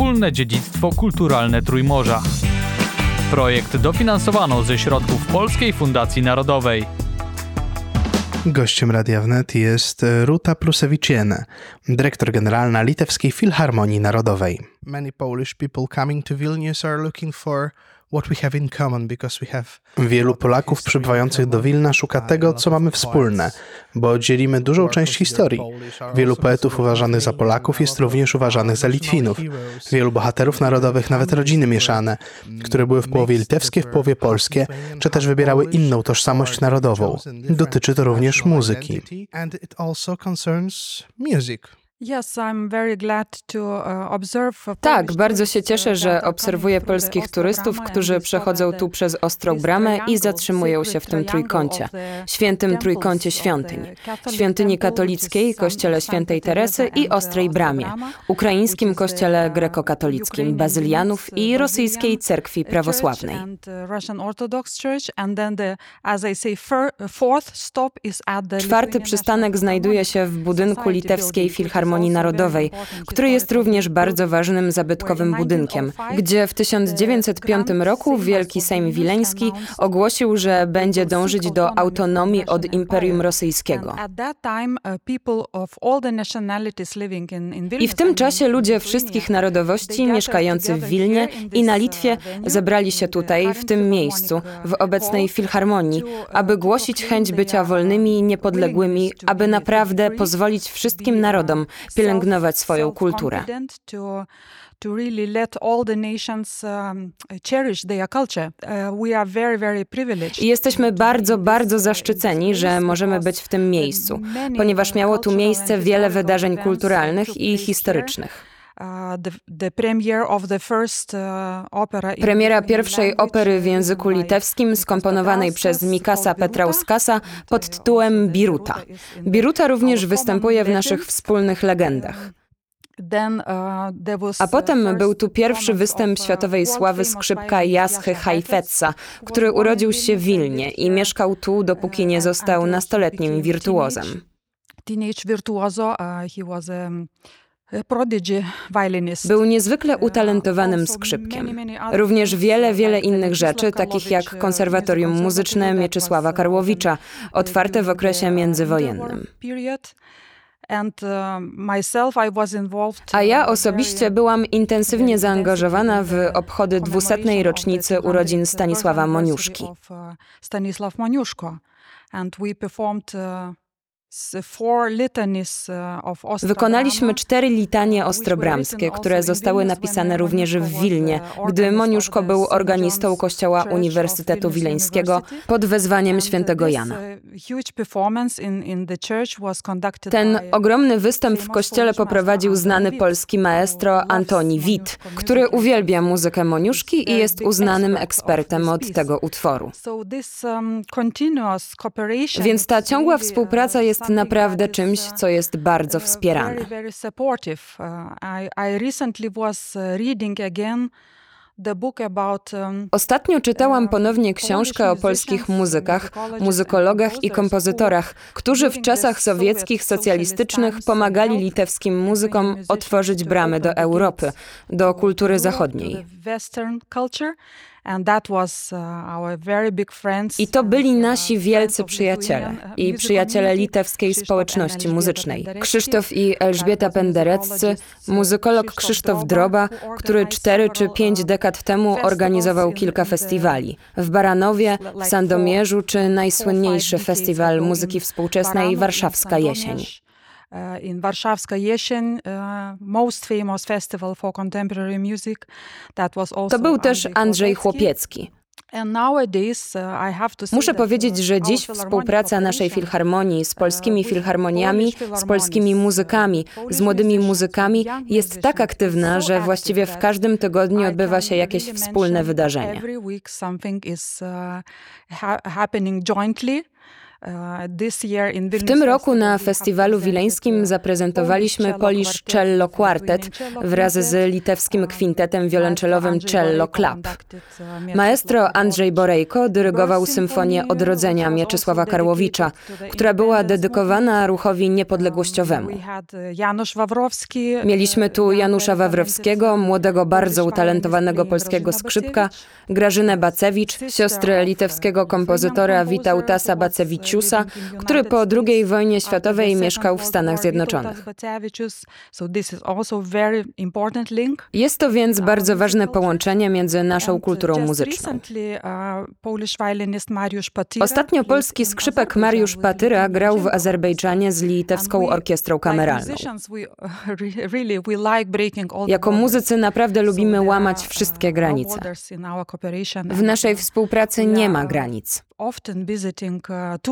wspólne dziedzictwo kulturalne Trójmorza. Projekt dofinansowano ze środków Polskiej Fundacji Narodowej. Gościem Radia Wnet jest Ruta Prusewicziene, dyrektor generalna Litewskiej Filharmonii Narodowej. Many Polish people coming to Vilnius are looking for Wielu Polaków przybywających do Wilna szuka tego, co mamy wspólne, bo dzielimy dużą część historii. Wielu poetów uważanych za Polaków jest również uważanych za Litwinów. Wielu bohaterów narodowych, nawet rodziny mieszane, które były w połowie litewskie, w połowie polskie, czy też wybierały inną tożsamość narodową. Dotyczy to również muzyki. Uh, tak, bardzo się cieszę, że obserwuję polskich turystów, którzy przechodzą tu przez Ostrą Bramę i zatrzymują się w tym trójkącie, świętym trójkącie świątyń. Świątyni katolickiej, kościele świętej Teresy i Ostrej Bramie, ukraińskim kościele uh, grekokatolickim, bazylianów i rosyjskiej cerkwi prawosławnej. Czwarty przystanek znajduje się w budynku litewskiej filharmonii Filharmonii Narodowej, który jest również bardzo ważnym zabytkowym budynkiem, gdzie w 1905 roku Wielki Sejm Wileński ogłosił, że będzie dążyć do autonomii od Imperium Rosyjskiego. I w tym czasie ludzie wszystkich narodowości mieszkający w Wilnie i na Litwie zebrali się tutaj, w tym miejscu, w obecnej Filharmonii, aby głosić chęć bycia wolnymi i niepodległymi, aby naprawdę pozwolić wszystkim narodom pielęgnować swoją kulturę. Um. Uh. I jesteśmy bardzo, bardzo zaszczyceni, że możemy być w tym miejscu, ponieważ miało tu miejsce wiele wydarzeń kulturalnych i historycznych. Premiera pierwszej opery w języku litewskim skomponowanej przez Mikasa Petrauskasa pod tytułem Biruta. Biruta również występuje w naszych wspólnych legendach. A potem był tu pierwszy występ światowej sławy skrzypka Jaschy Heifetza, który urodził się w Wilnie i mieszkał tu, dopóki nie został nastoletnim wirtuozem. Teenage virtuoso, he was a był niezwykle utalentowanym skrzypkiem. Również wiele, wiele innych rzeczy, takich jak Konserwatorium Muzyczne Mieczysława Karłowicza, otwarte w okresie międzywojennym. A ja osobiście byłam intensywnie zaangażowana w obchody dwusetnej rocznicy urodzin Stanisława Moniuszki. Stanisław Moniuszko. And we performed Uh, Wykonaliśmy cztery litanie ostrobramskie, które zostały napisane również w Wilnie, gdy Moniuszko był organistą Kościoła Uniwersytetu Wileńskiego pod wezwaniem świętego Jana. Ten ogromny występ w kościele poprowadził znany polski maestro Antoni Wit, który uwielbia muzykę Moniuszki i jest uznanym ekspertem od tego utworu. Um, Więc ta ciągła współpraca jest jest naprawdę czymś, co jest bardzo wspierane. Ostatnio czytałam ponownie książkę o polskich muzykach, muzykologach i kompozytorach, którzy w czasach sowieckich, socjalistycznych pomagali litewskim muzykom otworzyć bramy do Europy, do kultury zachodniej. Uh, I to byli nasi wielcy przyjaciele i przyjaciele litewskiej społeczności muzycznej. Krzysztof i Elżbieta Pendereccy, muzykolog Krzysztof Droba, który cztery czy pięć dekad temu organizował kilka festiwali. W Baranowie, w Sandomierzu czy najsłynniejszy festiwal muzyki współczesnej Warszawska Jesień. Uh, in Warszawska Jesień, uh, most famous festival for contemporary music. That was also to był też Andrzej Chłopiecki. Muszę powiedzieć, że dziś współpraca naszej filharmonii z polskimi filharmoniami, z polskimi muzykami, z młodymi muzykami jest tak aktywna, że właściwie w każdym tygodniu odbywa się jakieś wspólne wydarzenie. W tym roku na festiwalu wileńskim zaprezentowaliśmy Polish Cello Quartet wraz z litewskim kwintetem wiolonczelowym Cello Club. Maestro Andrzej Borejko dyrygował symfonię Odrodzenia Mieczysława Karłowicza, która była dedykowana ruchowi niepodległościowemu. Mieliśmy tu Janusza Wawrowskiego, młodego, bardzo utalentowanego polskiego skrzypka, Grażynę Bacewicz, siostrę litewskiego kompozytora Witautasa Bacewiciusa, który po II wojnie światowej mieszkał w Stanach Zjednoczonych. Jest to więc bardzo ważne połączenie między naszą kulturą muzyczną. Ostatnio polski skrzypek Mariusz Patyra grał w Azerbejdżanie z litewską orkiestrą kameralną. Jako muzycy naprawdę lubimy łamać wszystkie granice. W naszej współpracy nie ma granic.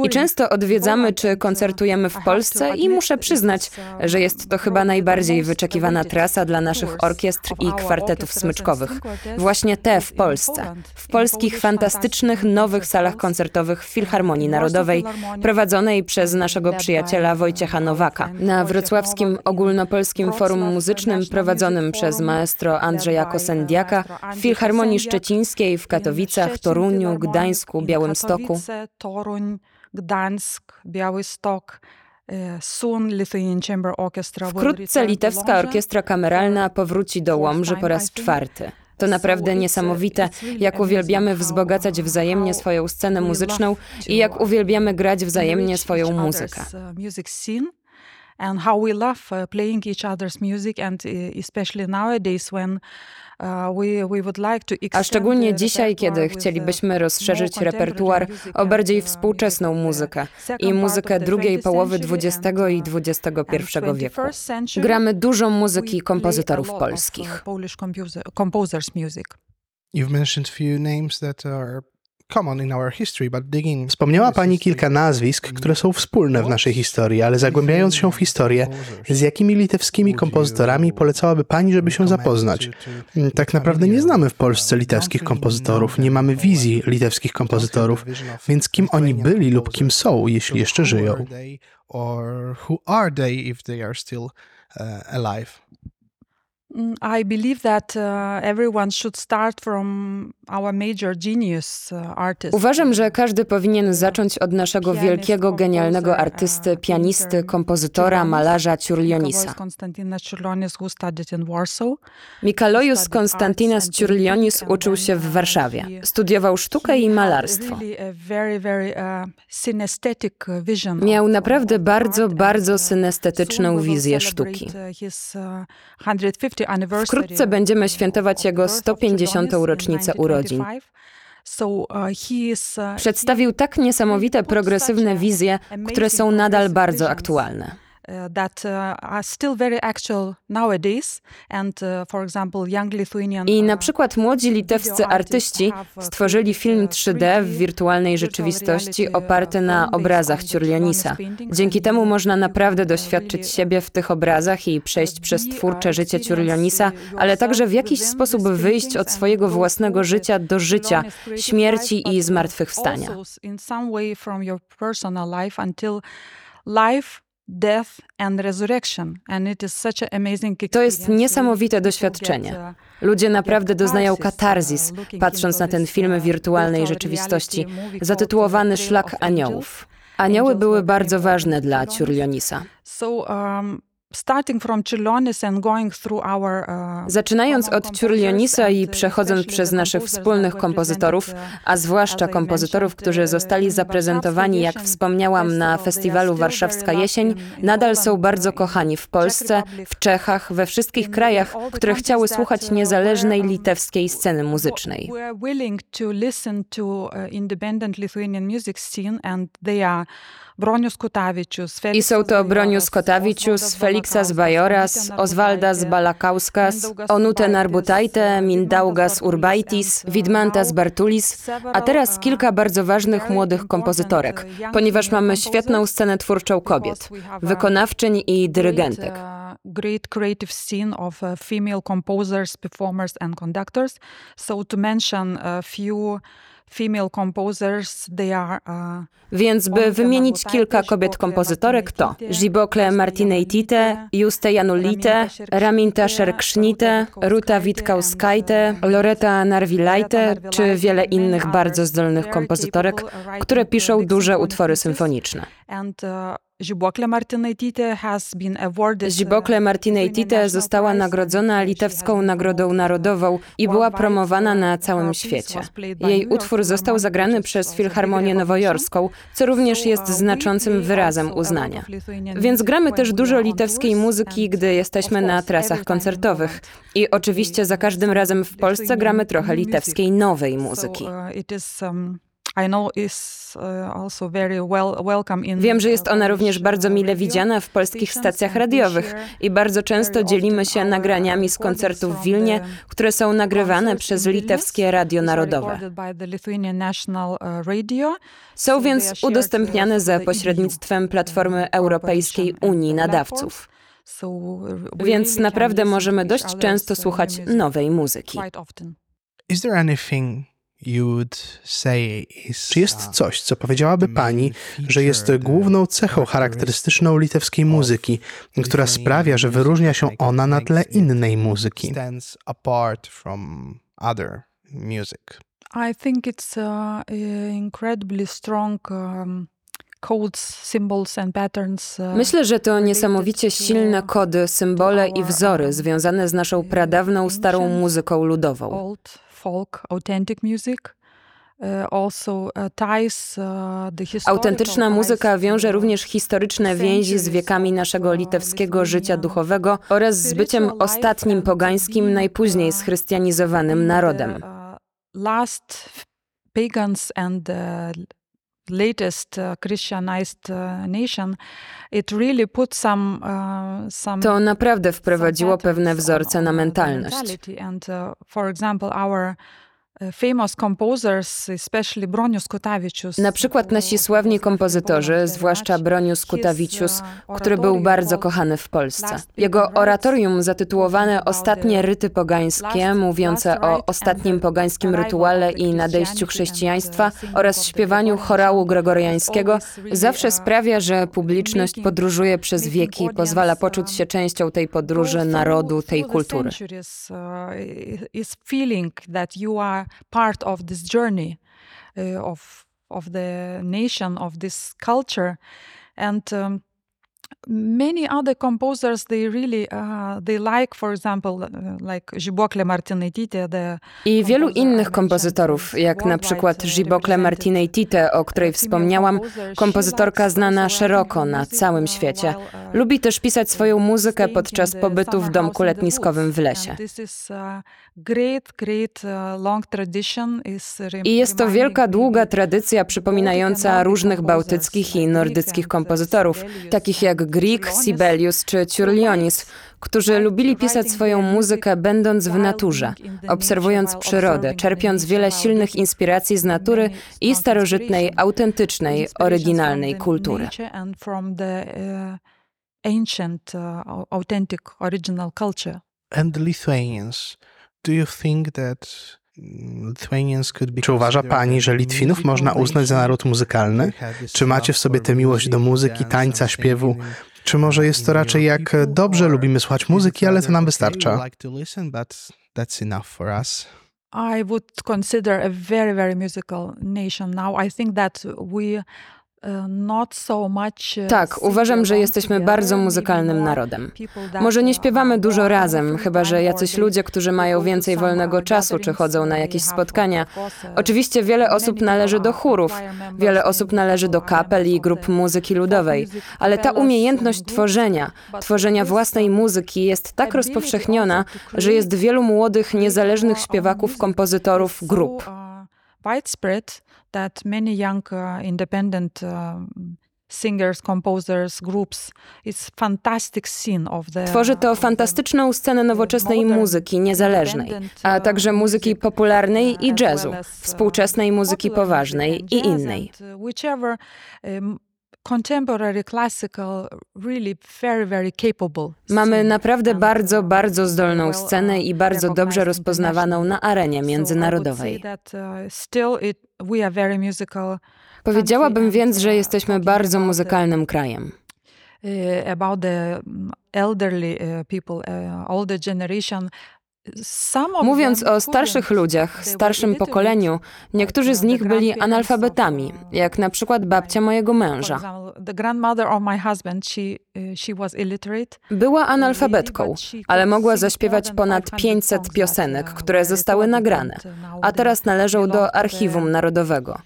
I często odwiedzamy czy koncertujemy w Polsce i muszę przyznać, że jest to chyba najbardziej wyczekiwana trasa dla naszych orkiestr i kwartetów smyczkowych. Właśnie te w Polsce, w polskich fantastycznych nowych salach koncertowych w Filharmonii Narodowej, prowadzonej przez naszego przyjaciela Wojciecha Nowaka. Na wrocławskim ogólnopolskim forum muzycznym prowadzonym przez maestro Andrzeja Kosendiaka, w Filharmonii Szczecińskiej, w Katowicach, Toruniu, Gdańsku, Białymstoku, Katowice, Toruń, Gdańsk, Białystok, Sun Lithuanian Chamber Orchestra. Wkrótce litewska orkiestra kameralna powróci do Łomży po raz czwarty. To naprawdę niesamowite, jak uwielbiamy wzbogacać wzajemnie swoją scenę muzyczną i jak uwielbiamy grać wzajemnie swoją muzykę. And how we love playing each other's music, and especially nowadays when a szczególnie dzisiaj, kiedy chcielibyśmy rozszerzyć repertuar o bardziej współczesną muzykę i muzykę drugiej połowy XX i XXI wieku. Gramy dużo muzyki kompozytorów polskich. You've mentioned few names that are Wspomniała Pani kilka nazwisk, które są wspólne w naszej historii, ale zagłębiając się w historię, z jakimi litewskimi kompozytorami polecałaby Pani, żeby się zapoznać? Tak naprawdę nie znamy w Polsce litewskich kompozytorów, nie mamy wizji litewskich kompozytorów, więc kim oni byli lub kim są, jeśli jeszcze żyją? I believe that uh, everyone should start from our major genius uh, artist. Uważam, że każdy powinien zacząć od naszego wielkiego, genialnego artysty, pianisty, kompozytora, malarza Ciurlionisa. Mikalojus Konstantinas Ciurlionis uczył się w Warszawie. Studiował sztukę i malarstwo. Miał naprawdę bardzo, bardzo synestetyczną wizję sztuki. Wkrótce będziemy świętować jego 150. rocznicę urodzin. Przedstawił tak niesamowite progresywne wizje, które są nadal bardzo aktualne. That are still very actual nowadays and for example young Lithuanian I na przykład młodzi litewscy artyści stworzyli film 3D w wirtualnej rzeczywistości oparty na obrazach Ciurlionisa. Dzięki temu można naprawdę doświadczyć siebie w tych obrazach i przejść przez twórcze życie Ciurlionisa, ale także w jakiś sposób wyjść od swojego własnego życia do życia, śmierci i zmartwychwstania. life death and resurrection. And it is such an amazing to jest niesamowite doświadczenie. Uh, Ludzie naprawdę doznają uh, katarzis, patrząc na ten film wirtualnej rzeczywistości, zatytułowany Szlak Aniołów. Anioły były bardzo ważne dla Ciurlionisa. Um, Uh, Zaczynając od Ciurlionisa i przechodząc przez naszych wspólnych kompozytorów, a zwłaszcza kompozytorów, którzy zostali zaprezentowani, jak wspomniałam, na festiwalu Warszawska Jesień, nadal są bardzo kochani w Polsce, w Czechach, we wszystkich krajach, które chciały słuchać niezależnej litewskiej sceny muzycznej. I są to Bronius Kotavicius, Feliksas Bajoras, Osvaldas Balakauskas, Onute Narbutaite, Mindaugas Urbaitis, Widmantas Bartulis, a teraz kilka bardzo ważnych młodych kompozytorek, ponieważ mamy świetną scenę twórczą kobiet, wykonawczyń i dyrygentek. great creative scene of female composers, performers and conductors. So to mention a few uh, Więc by wymienić kilka kobiet kompozytorek to Żibokle Martineitite, Juste Janulite, Raminta Szerksznite, Ruta Witkauskajte, Loreta Narvilajte, czy wiele innych bardzo zdolnych kompozytorek, które piszą duże utwory symfoniczne. Uh, been awarded. uh, Żibokle została nagrodzona Litewską Nagrodą Narodową i była promowana na całym świecie. Jej utwór został zagrany przez Filharmonię Nowojorską, co również jest znaczącym wyrazem uznania. Więc gramy też dużo litewskiej muzyki, gdy jesteśmy na trasach koncertowych. I oczywiście za każdym razem w Polsce gramy trochę litewskiej nowej muzyki. Um, Wiem, że jest ona również bardzo mile widziana w polskich stacjach radiowych i bardzo często dzielimy się nagraniami z koncertów w Wilnie, które są nagrywane przez litewskie Radio Narodowe. Są więc udostępniane za pośrednictwem Platformy Europejskiej Unii Nadawców. Więc naprawdę możemy dość często słuchać nowej muzyki. Is there anything Czy jest uh, coś, co powiedziałaby pani, że jest główną cechą charakterystyczną litewskiej muzyki, która sprawia, że wyróżnia się ona na tle innej muzyki? I think it's uh, incredibly strong um, uh, Myślę, że to niesamowicie silne kody, symbole i wzory związane z naszą pradawną, starą muzyką ludową. Folk authentic music. Uh, the historical Autentyczna muzyka wiąże również historyczne więzi z wiekami naszego litewskiego życia duchowego oraz z byciem ostatnim pogańskim, najpóźniej schrystianizowanym narodem. last pagans and latest uh, Christianized uh, nation, it really put some, uh, some To naprawdę wprowadziło pewne wzorce na mentalność. And uh, for example, our uh. Na przykład nasi sławni kompozytorzy, zwłaszcza Bronius Kutavičius, który był bardzo kochany w Polsce. Jego oratorium zatytułowane Ostatnie ryty pogańskie, mówiące o ostatnim pogańskim rytuale i nadejściu chrześcijaństwa oraz śpiewaniu chorału gregoriańskiego, zawsze sprawia, że publiczność podróżuje przez wieki i pozwala poczuć się częścią tej podróży narodu, tej kultury. Part of this journey uh, of of the nation of this culture, and. Um, many other composers they really uh, they like for example uh, like Martinaitytė the I wielu innych kompozytorów, jak na przykład Żibokle Martineitite, o której wspomniałam, kompozytorka znana szeroko na całym świecie. Lubi też pisać swoją muzykę podczas pobytu w domku letniskowym w lesie. I jest to wielka, długa tradycja przypominająca różnych bałtyckich i nordyckich kompozytorów, takich jak Grieg, Sibelius czy Ciurlionis, którzy lubili pisać swoją muzykę będąc w naturze, obserwując przyrodę, czerpiąc wiele silnych inspiracji z natury i starożytnej, autentycznej, oryginalnej kultury. Original culture. And Lithuanians, do you think that mm, Lithuanians could be Czy uważa pani, że Litwinów można uznać za naród muzykalny? Czy macie w sobie tę miłość do muzyki, tańca, śpiewu? Czy może jest to raczej jak dobrze lubimy słuchać muzyki, ale to nam wystarcza? I would consider a very, very musical nation now. I think that we not so much. uh, Tak, uważam, że jesteśmy bardzo muzykalnym narodem. Może nie śpiewamy dużo razem, chyba że jacyś ludzie, którzy mają więcej wolnego czasu, czy chodzą na jakieś spotkania. Oczywiście wiele osób należy do chórów, wiele osób należy do kapel i grup muzyki ludowej, ale ta umiejętność tworzenia, tworzenia własnej muzyki jest tak rozpowszechniona, że jest wielu młodych, niezależnych śpiewaków, kompozytorów, grup. uh, widespread that many young uh, independent um, singers, composers, groups. It's fantastic scene of the Tworzy to fantastyczną scenę nowoczesnej muzyki niezależnej, a uh, także muzyki popularnej uh, i as jazzu, uh, współczesnej muzyki poważnej i innej. and, uh, whichever contemporary classical really very very capable Mamy naprawdę bardzo, uh, bardzo zdolną scenę uh, i bardzo dobrze rozpoznawaną na arenie międzynarodowej. uh, still it we are very musical. Powiedziałabym więc, że jesteśmy bardzo muzykalnym krajem. Uh, about the mm, elderly uh, people, older generation. Mówiąc o starszych ludziach, starszym pokoleniu, niektórzy z nich byli analfabetami, jak na przykład babcia mojego męża. uh. Była analfabetką, ale mogła zaśpiewać ponad 500 piosenek, które zostały nagrane, a teraz należą do Archiwum Narodowego.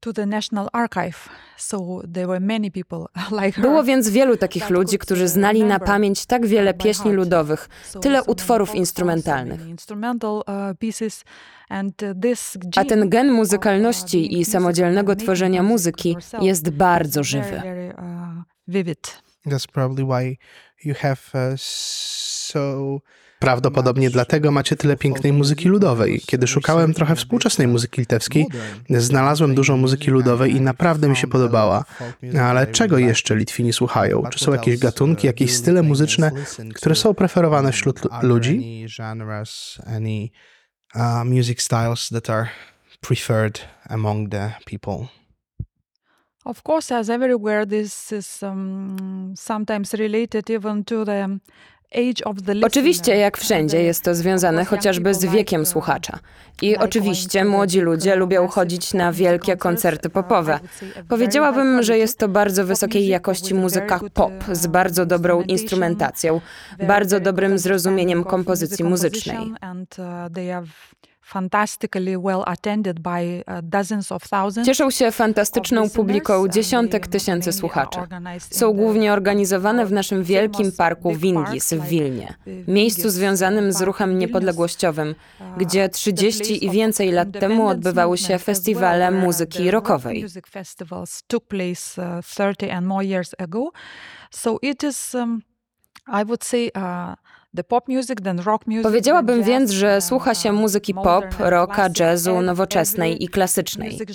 To the National Archive. So there were many people like her. Było więc wielu takich ludzi, którzy znali na pamięć tak wiele pieśni ludowych, So- tyle utworów instrumentalnych. uh, uh, A ten gen uh, muzykalności i samodzielnego tworzenia muzyki jest bardzo żywy. That's probably why you have uh, so. Prawdopodobnie dlatego macie tyle pięknej muzyki ludowej. Kiedy szukałem trochę współczesnej muzyki litewskiej, znalazłem dużo muzyki ludowej i naprawdę mi się podobała. No ale czego jeszcze Litwini słuchają? Czy są jakieś gatunki, jakieś style muzyczne, które są preferowane wśród lu- ludzi? Uh, music styles that are preferred among the people. Of course, as everywhere, this is um, sometimes related even to the Oczywiście, jak wszędzie, jest to związane chociażby z wiekiem uh, słuchacza. I oczywiście młodzi ludzie lubią chodzić na wielkie koncerty Uh, popowe. Powiedziałabym, że jest to bardzo wysokiej jakości muzyka pop uh, z bardzo dobrą instrumentacją, bardzo dobrym zrozumieniem kompozycji muzycznej. Composition And, uh, they are fantastically well attended by uh, dozens of thousands Cieszą się fantastyczną publiką dziesiątek tysięcy mainly słuchaczy. Są głównie organizowane w naszym wielkim parku Wingis w Wilnie, the miejscu związanym z ruchem niepodległościowym, Uh, gdzie the 30 place i więcej lat temu odbywały się festiwale where muzyki rockowej. Uh, 30 and more years ago. So it is, um, I would say, uh, Powiedziałabym więc, że uh, słucha się uh, muzyki pop, and rocka, jazzu, nowoczesnej i klasycznej. Uh,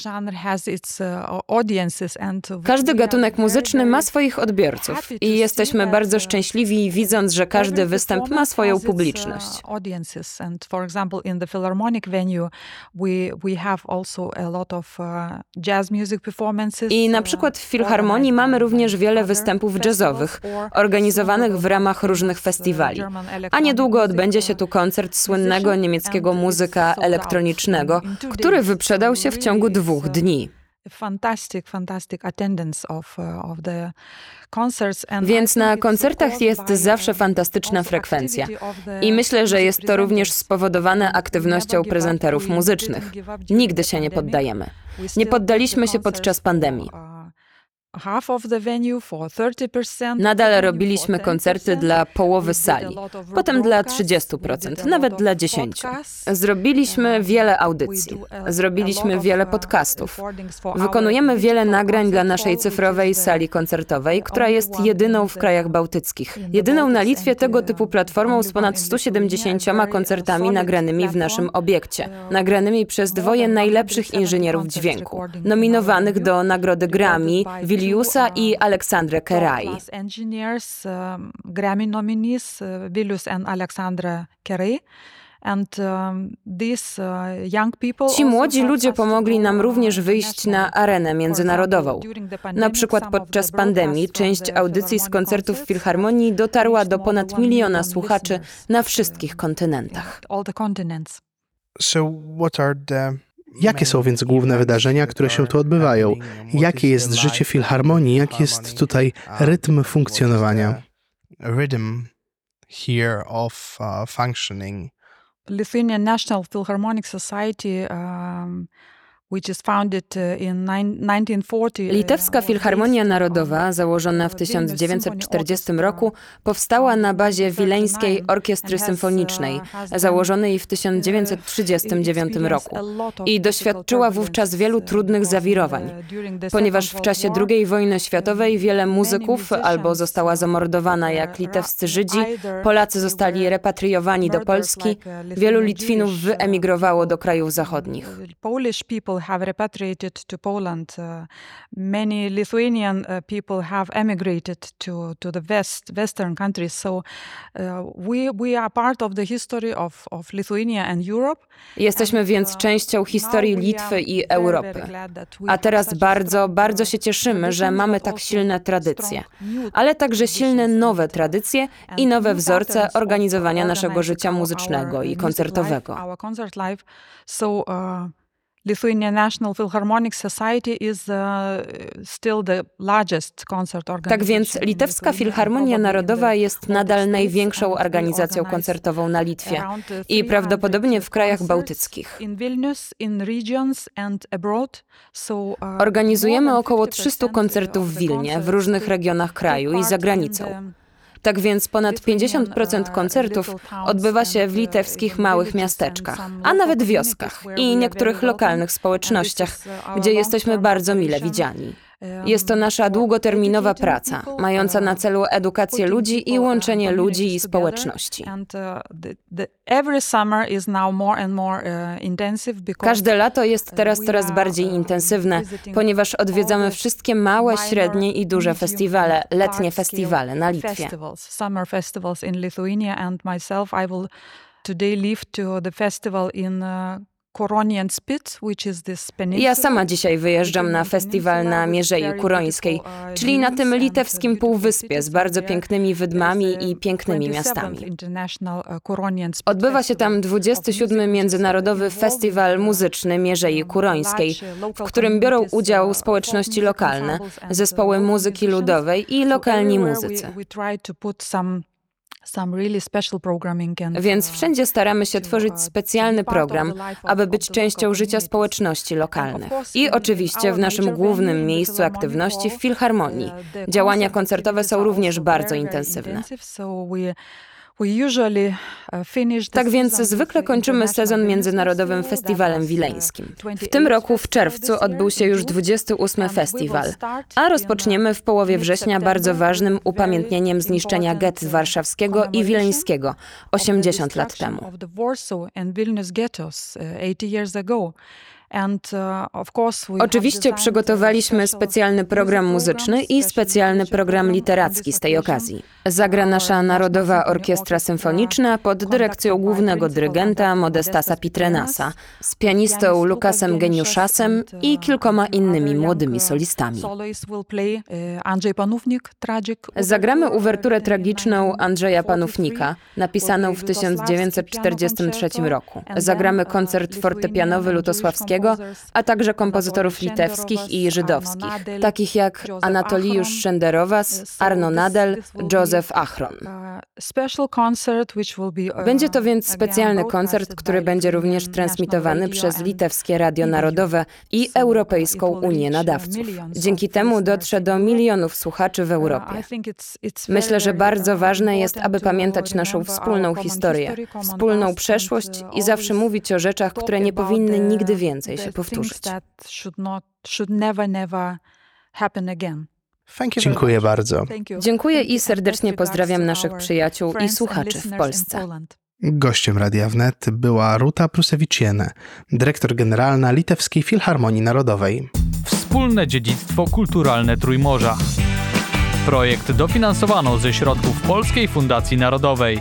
Każdy gatunek muzyczny ma swoich odbiorców i jesteśmy bardzo uh, szczęśliwi widząc, że każdy występ ma swoją uh, publiczność. uh. I na uh, przykład w Filharmonii mamy również wiele występów jazzowych, or organizowanych w ramach różnych uh, festiwali. A niedługo odbędzie uh, się tu koncert słynnego niemieckiego muzyka elektronicznego, który wyprzedał się w ciągu dwóch uh, dni. uh, Więc na koncertach jest by, zawsze fantastyczna frekwencja. I myślę, że jest to również spowodowane aktywnością prezenterów muzycznych. Nigdy się nie poddajemy. Nie poddaliśmy się podczas pandemii. Nadal robiliśmy koncerty 10%. dla połowy sali, potem dla broadcasts, we 30%, did a nawet dla of 10%. podcasts. Zrobiliśmy wiele audycji, zrobiliśmy wiele uh, podcastów. Wykonujemy wiele nagrań dla naszej cyfrowej sali koncertowej, która jest jedyną w krajach bałtyckich. Jedyną na Litwie tego uh, typu platformą z ponad in Lithuania, 170 very, uh, koncertami nagranymi w naszym obiekcie, nagranymi przez dwoje najlepszych 170 inżynierów dźwięku, nominowanych do nagrody Grammy Viliusa uh, Aleksandrę Kerai. um, Grammy nominees, uh, Vilius and Alexandra Kerai. Um, uh, Ci młodzi ludzie pomogli nam uh, również wyjść na arenę międzynarodową. Na przykład podczas pandemii część audycji z koncertów w concerts Filharmonii dotarła do ponad miliona słuchaczy na uh, wszystkich kontynentach. So, what are the Jakie są więc główne wydarzenia, które się tu odbywają? Jakie jest życie filharmonii? Jaki jest tutaj rytm funkcjonowania? Rhythm here of uh, functioning. Lithuanian National Philharmonic Society, um, uh, in nine, 1940. uh, Litewska Filharmonia Narodowa, on założona w Vilnius Symphony 1940 Orchestra, roku, powstała na bazie Wileńskiej 1939 Orkiestry Symfonicznej, założonej w uh, 1939 roku. i doświadczyła wówczas wielu trudnych zawirowań, Ponieważ w czasie II wojny światowej wiele muzyków albo została zamordowana jak litewscy Żydzi, Polacy zostali repatriowani do Polski, uh, wielu Litwinów wyemigrowało do krajów zachodnich. People have repatriated to Poland. Uh, many Lithuanian uh, people have emigrated to, to the west western countries. So uh, we we are part of the history of, of Lithuania and Europe. Jesteśmy więc częścią historii Litwy i Europy. A teraz bardzo, bardzo się cieszymy, że mamy tak silne tradycje, ale także silne nowe tradycje i nowe wzorce organizowania naszego życia muzycznego i koncertowego. So, uh, Lithuania National Philharmonic Society is uh, still the largest concert Tak organization więc in Litewska Filharmonia Narodowa jest nadal największą organizacją koncertową na Litwie uh, i 300 prawdopodobnie w krajach bałtyckich. Uh, Organizujemy około 50% 300 koncertów w Wilnie, w różnych regionach kraju i za granicą. Tak więc ponad Lithuanian, 50% uh, koncertów odbywa się w uh, litewskich małych miasteczkach, a nawet wioskach i niektórych lokalnych społecznościach, uh, gdzie jesteśmy bardzo mile widziani. Jest to nasza długoterminowa praca, mająca na celu edukację ludzi i łączenie ludzi i społeczności. Intensive because Każde lato jest teraz we coraz bardziej intensywne, ponieważ odwiedzamy wszystkie małe, średnie i duże festiwale, letnie festiwale na Litwie. Today leave to the festival in uh. Ja sama dzisiaj wyjeżdżam na festiwal na Mierzei Kurońskiej, czyli na tym litewskim półwyspie z bardzo pięknymi wydmami i pięknymi miastami. Odbywa się tam 27. Międzynarodowy Festiwal Muzyczny Mierzei Kurońskiej, w którym biorą udział społeczności lokalne, zespoły muzyki ludowej i lokalni muzycy. Więc wszędzie staramy się tworzyć specjalny program, aby być częścią życia społeczności lokalnych. I oczywiście w naszym głównym miejscu aktywności w Filharmonii. Działania koncertowe są również bardzo intensywne. Tak więc zwykle kończymy sezon Międzynarodowym Festiwalem Wileńskim. W tym roku w czerwcu odbył się już 28 festiwal, a rozpoczniemy w połowie września bardzo ważnym upamiętnieniem zniszczenia gett warszawskiego i wileńskiego 80 lat temu. Uh, Oczywiście przygotowaliśmy specjalny program muzyczny i specjalny program literacki z tej okazji. Zagra nasza Narodowa Orkiestra Symfoniczna pod dyrekcją głównego dyrygenta Modestasa Pitrenasa, z pianistą Lukasem Geniuszasem i kilkoma innymi młodymi solistami. Zagramy uwerturę tragiczną Andrzeja Panównika, napisaną w 1943 roku. Zagramy koncert fortepianowy Lutosławskiego, a także kompozytorów litewskich i żydowskich, takich jak Anatoliusz Szenderowas, Arno Nadel, Józef Achron. Będzie to więc specjalny koncert, który będzie również transmitowany przez Litewskie Radio Narodowe i Europejską Unię Nadawców. Dzięki temu dotrze do milionów słuchaczy w Europie. Myślę, że bardzo ważne jest, aby pamiętać naszą wspólną historię, wspólną przeszłość i zawsze mówić o rzeczach, które nie powinny nigdy więcej się powtórzyć. Dziękuję bardzo. Dziękuję i serdecznie pozdrawiam naszych przyjaciół i słuchaczy w Polsce. Gościem Radia Wnet była Ruta Prusewicziene, dyrektor generalna Litewskiej Filharmonii Narodowej. Wspólne dziedzictwo kulturalne Trójmorza. Projekt dofinansowano ze środków Polskiej Fundacji Narodowej.